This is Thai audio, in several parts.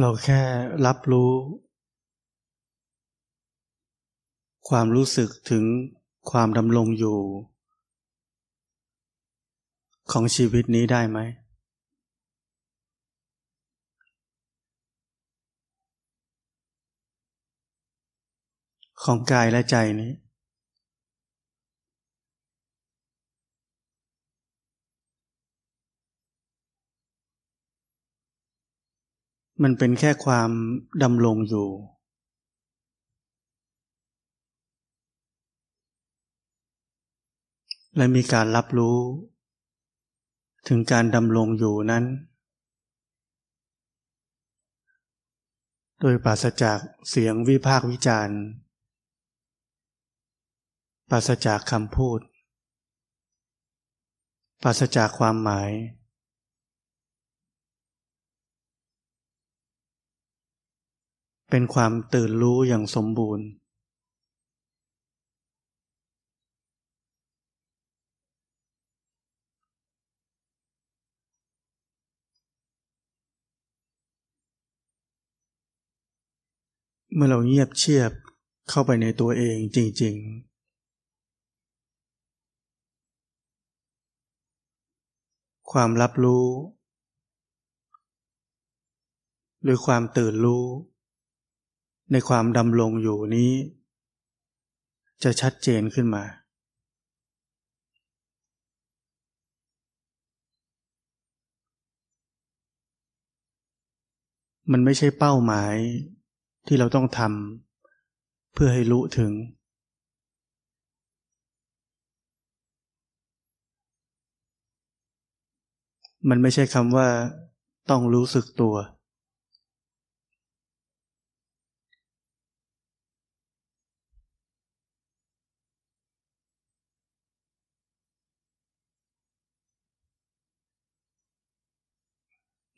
เราแค่รับรู้ ความรู้สึกถึงความดำรงอยู่ ของชีวิตนี้ได้ไหม ของกายและใจนี้ มันเป็นแค่ความดำรงอยู่ และมีการรับรู้ ถึงการดำรงอยู่นั้น โดยปราศจากเสียงวิพากษ์วิจารณ์ปราศจากคำพูด ปราศจากความหมาย เป็นความตื่นรู้อย่างสมบูรณ์ เมื่อเราเงียบเชียบเข้าไปในตัวเองจริง ๆความรับรู้ หรือความตื่นรู้ ในความดำรงอยู่นี้ จะชัดเจนขึ้นมา มันไม่ใช่เป้าหมายที่เราต้องทำเพื่อให้รู้ถึง มันไม่ใช่คำว่าต้องรู้สึกตัว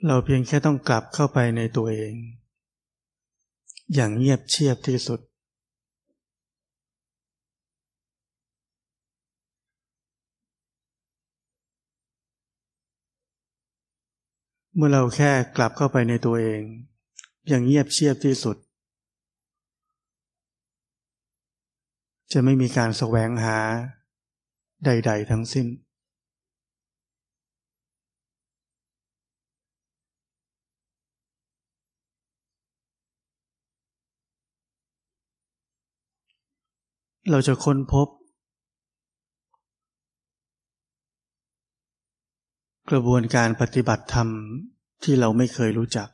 เราเพียงแค่ต้องกลับเข้าไปในตัวเอง อย่างเงียบเชียบที่สุด เมื่อเราแค่กลับเข้าไปในตัวเอง อย่างเงียบเชียบที่สุด จะไม่มีการแสวงหาใด ๆ ทั้งสิ้น เราจะค้นพบ กระบวนการปฏิบัติธรรมที่เราไม่เคยรู้จัก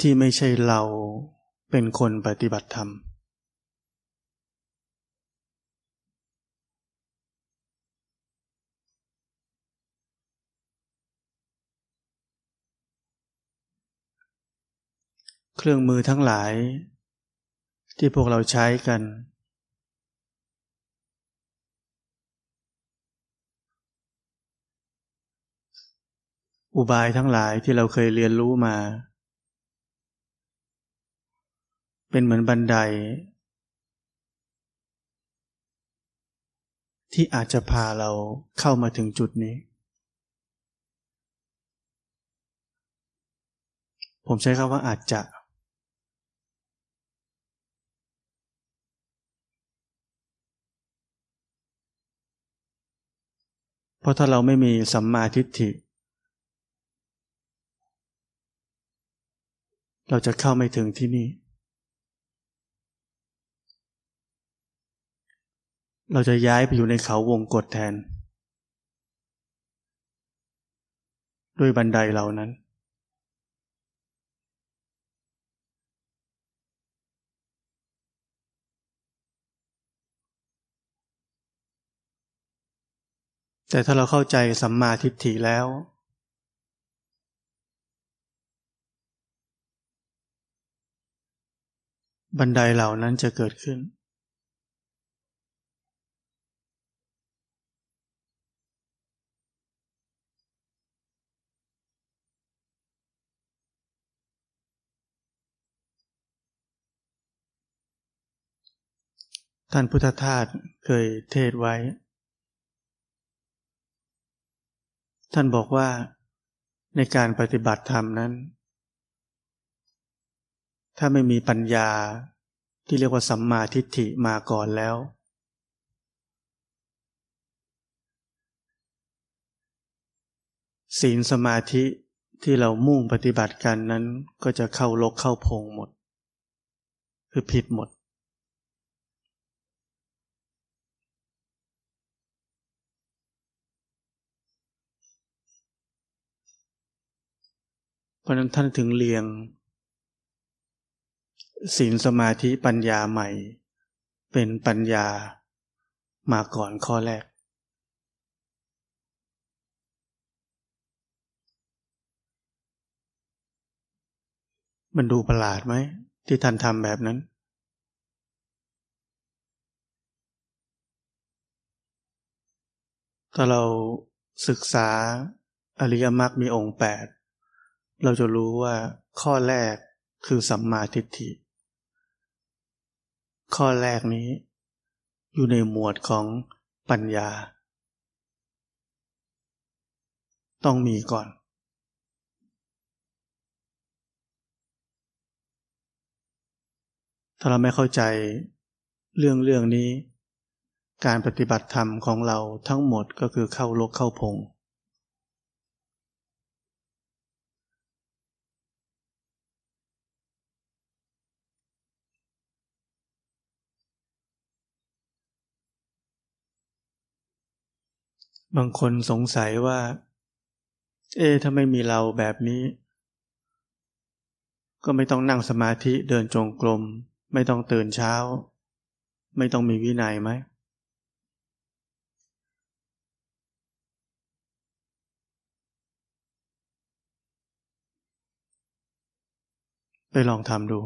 ที่ไม่ใช่เราเป็นคนปฏิบัติธรรม เครื่องมือทั้งหลาย ที่พวกเราใช้กัน อุบายทั้งหลายที่เราเคยเรียนรู้มา เป็นเหมือนบันได ที่อาจจะพาเราเข้ามาถึงจุดนี้ผมใช้คำว่าอาจจะ เพราะถ้าเราไม่มีสัมมาทิฏฐิ เราจะเข้าไม่ถึงที่นี่ เราจะย้ายไปอยู่ในเขาวงกฏแทน ด้วยบันไดเหล่านั้น แต่ถ้าเราเข้าใจสัมมาทิฏฐิแล้ว บันไดเหล่านั้นจะเกิดขึ้น ท่านพุทธทาสเคยเทศไว้ ท่านบอกว่าในการปฏิบัติธรรมนั้น ถ้าไม่มีปัญญาที่เรียกว่าสัมมาทิฏฐิมาก่อนแล้ว ศีลสมาธิที่เรามุ่งปฏิบัติกันนั้นก็จะเข้าลกเข้าพงหมด คือผิดหมด เพราะนั้นท่านถึงเรียงศีลสมาธิปัญญาใหม่ เป็นปัญญามาก่อนข้อแรก มันดูประหลาดไหม ที่ท่านทำแบบนั้น ถ้าเราศึกษาอริยมรรคมีองค์แปด เราจะรู้ว่าข้อแรกคือสัมมาทิฏฐิ ข้อแรกนี้ อยู่ในหมวดของปัญญา ต้องมีก่อน ถ้าเราไม่เข้าใจเรื่องเรื่องนี้ การปฏิบัติธรรมของเราทั้งหมดก็คือเข้าลกเข้าพง บางคนสงสัยว่า เอ๊ถ้าไม่มีเราแบบนี้ ก็ไม่ต้องนั่งสมาธิเดินจงกรมไม่ต้องตื่นเช้า ไม่ต้องมีวินัยไหม ไปลองทำดู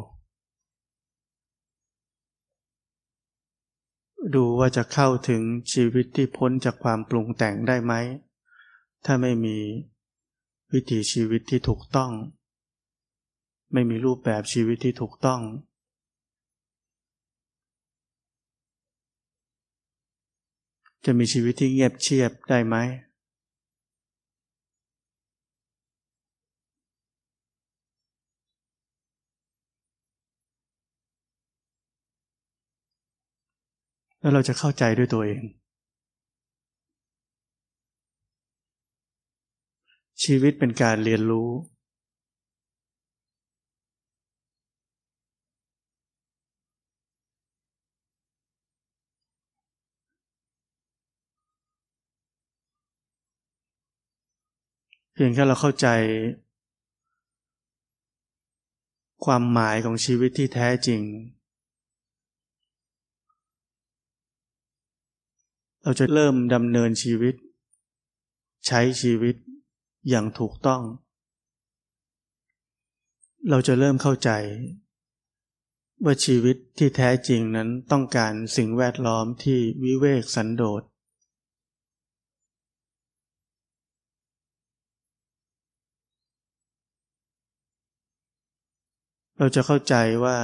ดูว่าจะเข้าถึงชีวิตที่พ้นจากความปรุงแต่งได้ไหม ถ้าไม่มีวิถีชีวิตที่ถูกต้อง ไม่มีรูปแบบชีวิตที่ถูกต้อง จะมีชีวิตที่เงียบเชียบได้ไหม แล้วเราจะเข้าใจด้วยตัวเอง ชีวิตเป็นการเรียนรู้ เพียงแค่เราเข้าใจ ความหมายของชีวิตที่แท้จริง เราจะเริ่มดำเนินชีวิต ใช้ชีวิตอย่างถูกต้อง เราจะเริ่มเข้าใจ ว่าชีวิตที่แท้จริงนั้นต้องการสิ่งแวดล้อมที่วิเวกสันโดษเราจะเข้าใจว่า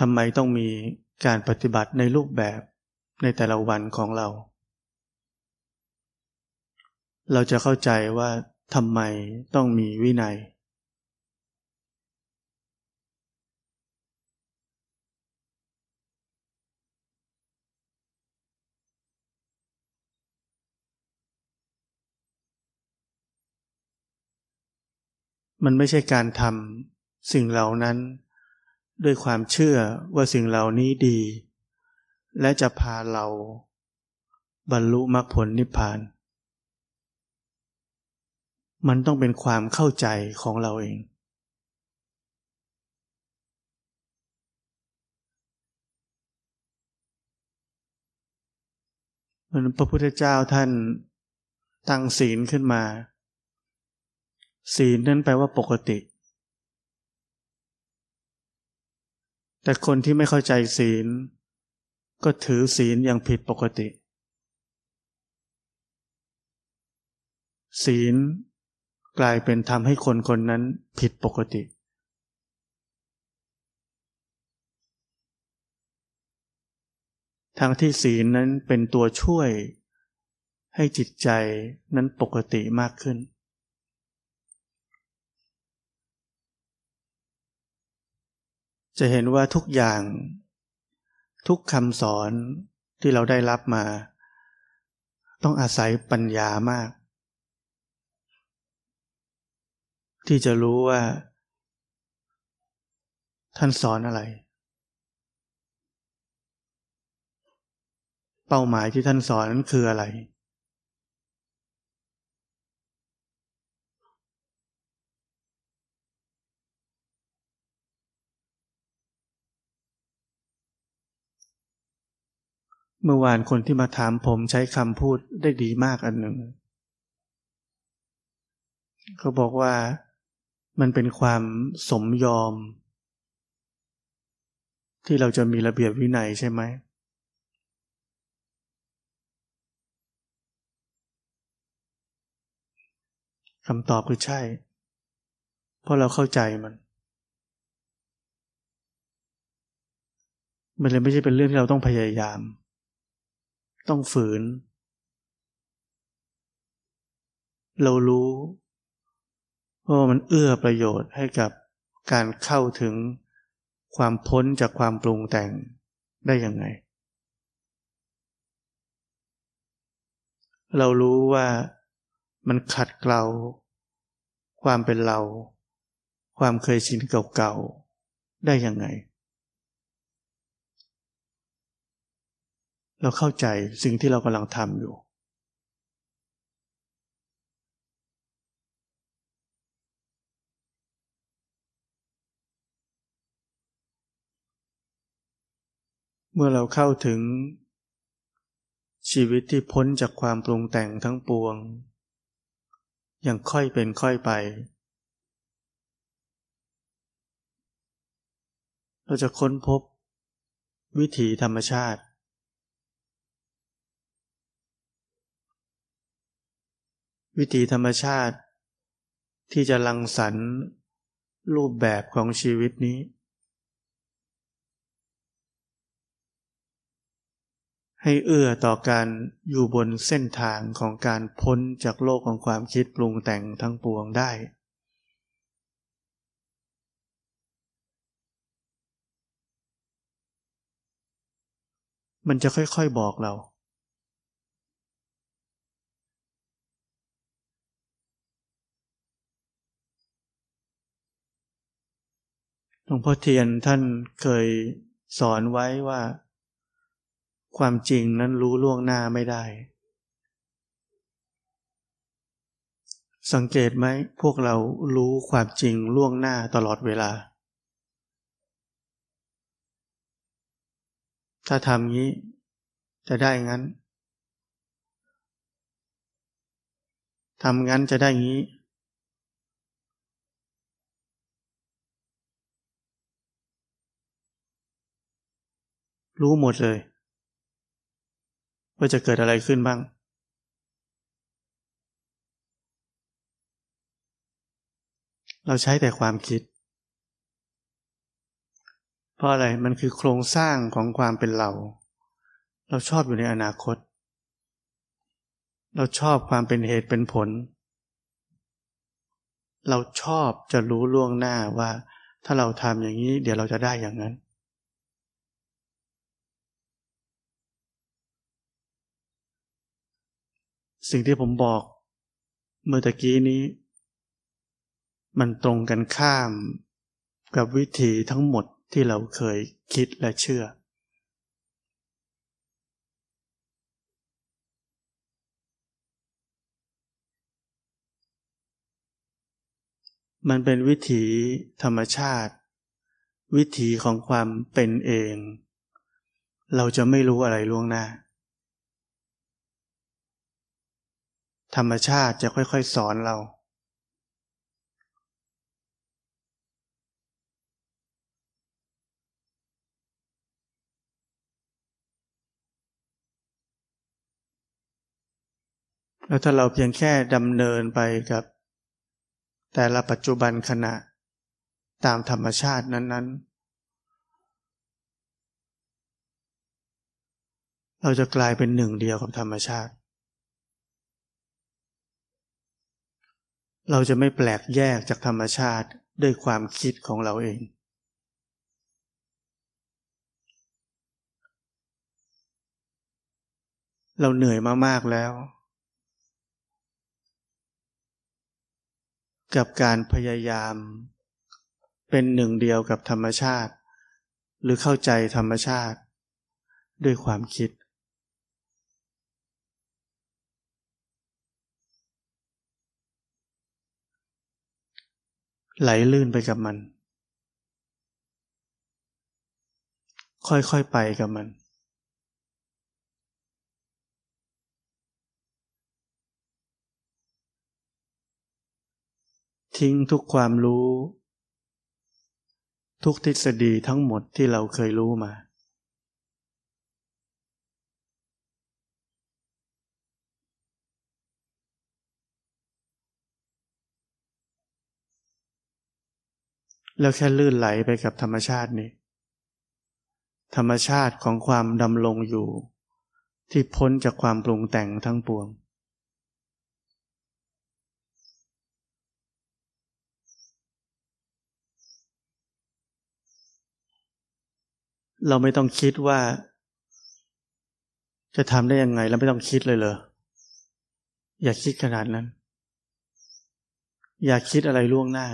ทำไมต้องมี การปฏิบัติในรูปแบบในแต่ละวันของเรา เราจะเข้าใจว่าทำไมต้องมีวินัย มันไม่ใช่การทำสิ่งเหล่านั้น ด้วยความเชื่อว่าสิ่งเหล่านี้ดี และจะพาเราบรรลุมรรคผลนิพพาน มันต้องเป็นความเข้าใจของเราเอง มันพระพุทธเจ้าท่านตั้งศีลขึ้นมา ศีลนั้นแปลว่าปกติ แต่คนที่ไม่เข้าใจศีล ก็ถือศีลอย่างผิดปกติ ศีลกลายเป็นทำให้คนคนนั้นผิดปกติ ทั้งที่ศีลนั้นเป็นตัวช่วยให้จิตใจนั้นปกติมากขึ้น จะเห็นว่าทุกอย่าง ทุกคำสอนที่เราได้รับมา ต้องอาศัยปัญญามาก ที่จะรู้ว่า ท่านสอนอะไร เป้าหมายที่ท่านสอนนั้นคืออะไร เมื่อวานคนที่มาถามผมใช้คำพูดได้ดีมากอันหนึ่งเขาบอกว่ามันเป็นความสมยอม ที่เราจะมีระเบียบวินัยใช่ไหม คำตอบคือใช่ เพราะเราเข้าใจมัน มันเลยไม่ใช่เป็นเรื่องที่เราต้องพยายาม ต้องฝืน เรารู้ว่ามันเอื้อประโยชน์ให้กับการเข้าถึงความพ้นจากความปรุงแต่งได้ยังไง เรารู้ว่ามันขัดเกลาความเป็นเรา ความเคยชินเก่าๆ ได้ยังไง เราเข้าใจสิ่งที่เรากำลังทำอยู่ เมื่อเราเข้าถึงชีวิตที่พ้นจากความปรุงแต่งทั้งปวง อย่างค่อยเป็นค่อยไป เราจะค้นพบวิถีธรรมชาติ วิถีธรรมชาติ ที่จะลังสรรค์รูปแบบของชีวิตนี้ ให้เอื้อต่อการอยู่บนเส้นทางของการพ้นจากโลกของความคิดปรุงแต่งทั้งปวงได้ มันจะค่อยๆบอกเรา ลวงพ่อเทียนท่านเคยสอนไว้ว่า ความจริงนั้นรู้ล่วงหน้าไม่ได้ สังเกตไหมพวกเรารู้ความจริงล่วงหน้าตลอดเวลา ถ้าทำงี้จะได้งั้นทำงั้นจะได้งี้ รู้หมดเลย ว่าจะเกิดอะไรขึ้นบ้าง เราใช้แต่ความคิด เพราะอะไรมันคือโครงสร้างของความเป็นเรา เราชอบอยู่ในอนาคต เราชอบความเป็นเหตุเป็นผล เราชอบจะรู้ล่วงหน้าว่าถ้าเราทำอย่างนี้ เดี๋ยวเราจะได้อย่างนั้น สิ่งที่ผมบอกเมื่อตะกี้นี้ มันตรงกันข้ามกับวิธีทั้งหมดที่เราเคยคิดและเชื่อ มันเป็นวิถีธรรมชาติ วิถีของความเป็นเอง เราจะไม่รู้อะไรล่วงหน้า ธรรมชาติจะค่อยๆ สอนเรา แล้วถ้าเราเพียงแค่ดำเนินไปกับ แต่ละปัจจุบันขณะตามธรรมชาตินั้น ๆ เราจะกลายเป็นหนึ่งเดียวกับธรรมชาติ เราจะไม่แปลกแยกจากธรรมชาติด้วยความคิดของเราเอง เราเหนื่อยมามากแล้ว กับการพยายาม เป็นหนึ่งเดียวกับธรรมชาติ หรือเข้าใจธรรมชาติ ด้วยความคิด ไหลลื่นไปกับมัน ค่อยๆไปกับมัน ทิ้งทุกความรู้ ทุกทฤษฎีทั้งหมดที่เราเคยรู้มา แล้วแค่ลื่นไหลไปกับธรรมชาตินี้ ธรรมชาติของความดำรงอยู่ ที่พ้นจากความปรุงแต่งทั้งปวง เราไม่ต้องคิดว่า จะทำได้ยังไงเราไม่ต้องคิดเลยเลยอย่าคิดขนาดนั้น อย่าคิดอะไรล่วงหน้า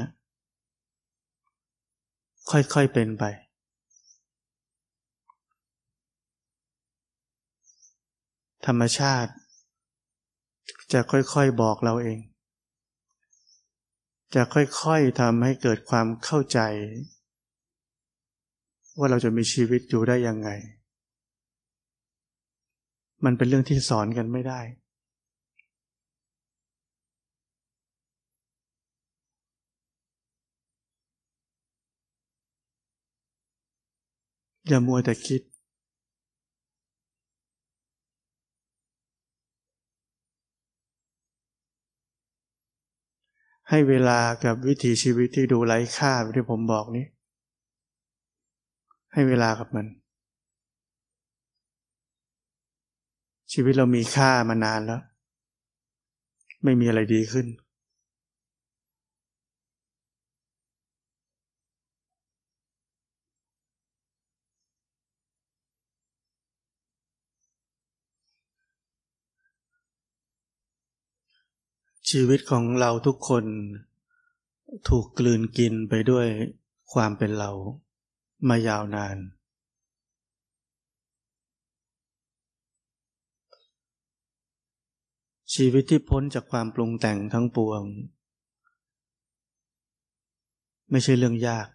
ค่อยๆเป็นไป ธรรมชาติ จะค่อยๆบอกเราเอง จะค่อยๆทำให้เกิดความเข้าใจ ว่าเราจะมีชีวิตอยู่ได้ยังไง มันเป็นเรื่องที่สอนกันไม่ได้ อย่ามัวแต่คิด ให้เวลากับวิถีชีวิตที่ดูไร้ค่าที่ผมบอกนี้ ให้เวลากับมัน ชีวิตเรามีค่ามานานแล้ว ไม่มีอะไรดีขึ้น ชีวิตของเราทุกคนถูกกลืนกินไปด้วยความเป็นเรามายาวนาน ชีวิตที่พ้นจากความปรุงแต่งทั้งปวง ไม่ใช่เรื่องยาก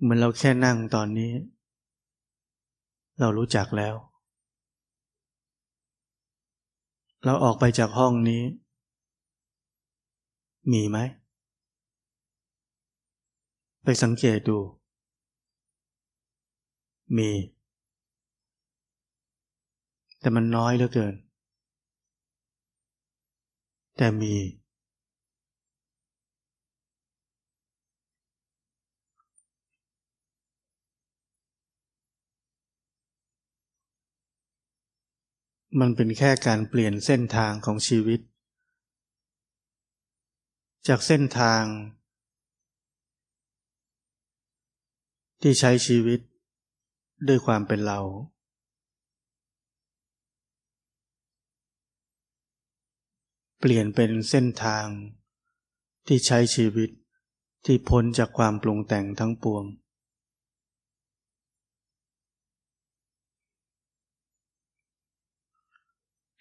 เหมือนเราแค่นั่งตอนนี้ เรารู้จักแล้ว เราออกไปจากห้องนี้ มีไหม ไปสังเกตดู มี แต่มันน้อยเหลือเกิน แต่มี มันเป็นแค่การเปลี่ยนเส้นทางของชีวิต จากเส้นทาง ที่ใช้ชีวิต ด้วยความเป็นเรา เปลี่ยนเป็นเส้นทาง ที่ใช้ชีวิตที่พ้นจากความปรุงแต่งทั้งปวง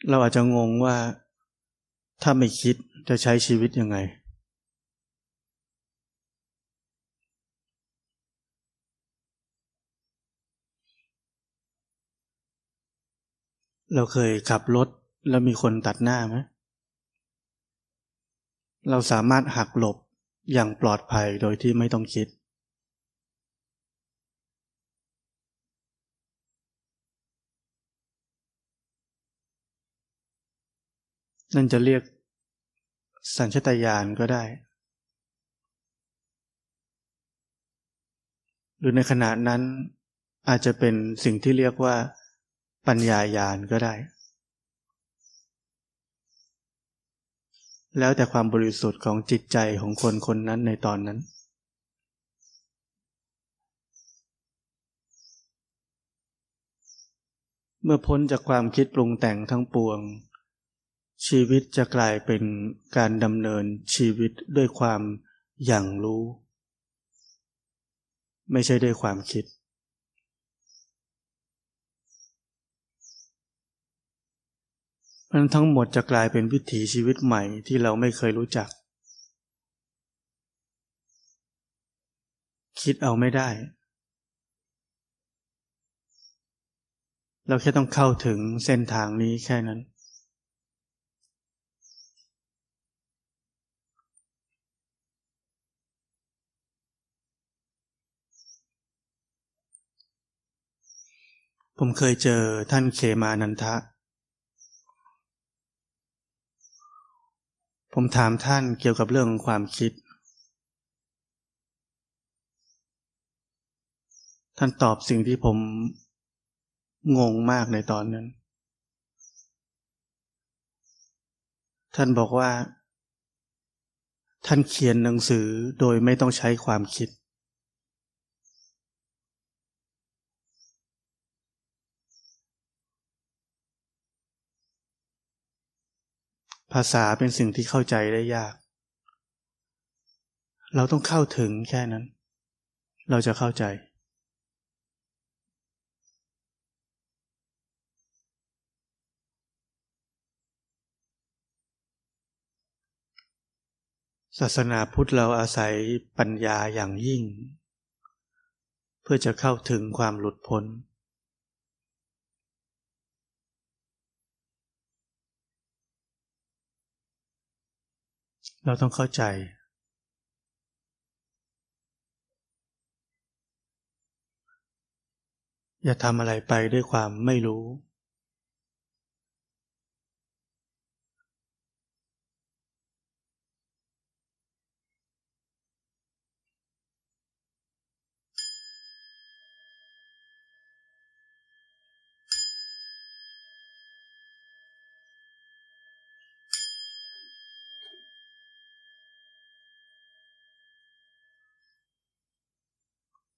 เราอาจจะงงว่าถ้าไม่คิดจะใช้ชีวิตยังไง เราเคยขับรถแล้วมีคนตัดหน้าไหมเราสามารถหักหลบอย่างปลอดภัยโดยที่ไม่ต้องคิด นั่นจะเรียกสัญชตาตญาณก็ได้ หรือในขณะนั้นอาจจะเป็นสิ่งที่เรียกว่าปัญญายาณก็ได้ แล้วแต่ความบริสุทธิ์ของจิตใจของคนคนนั้นในตอนนั้น เมื่อพ้นจากความคิดปรุงแต่งทั้งปวง ชีวิตจะกลายเป็นการดำเนินชีวิตด้วยความอย่างรู้ ไม่ใช่ด้วยความคิด มันทั้งหมดจะกลายเป็นวิถีชีวิตใหม่ที่เราไม่เคยรู้จัก คิดเอาไม่ได้ เราแค่ต้องเข้าถึงเส้นทางนี้แค่นั้น ผมเคยเจอท่านเขมานันทะ ผมถามท่านเกี่ยวกับเรื่องความคิด ท่านตอบสิ่งที่ผมงงมากในตอนนั้น ท่านบอกว่า ท่านเขียนหนังสือโดยไม่ต้องใช้ความคิด ภาษาเป็นสิ่งที่เข้าใจได้ยาก เราต้องเข้าถึงแค่นั้น เราจะเข้าใจ ศาสนาพุทธเราอาศัยปัญญาอย่างยิ่ง เพื่อจะเข้าถึงความหลุดพ้น เราต้องเข้าใจ อย่าทำอะไรไปด้วยความไม่รู้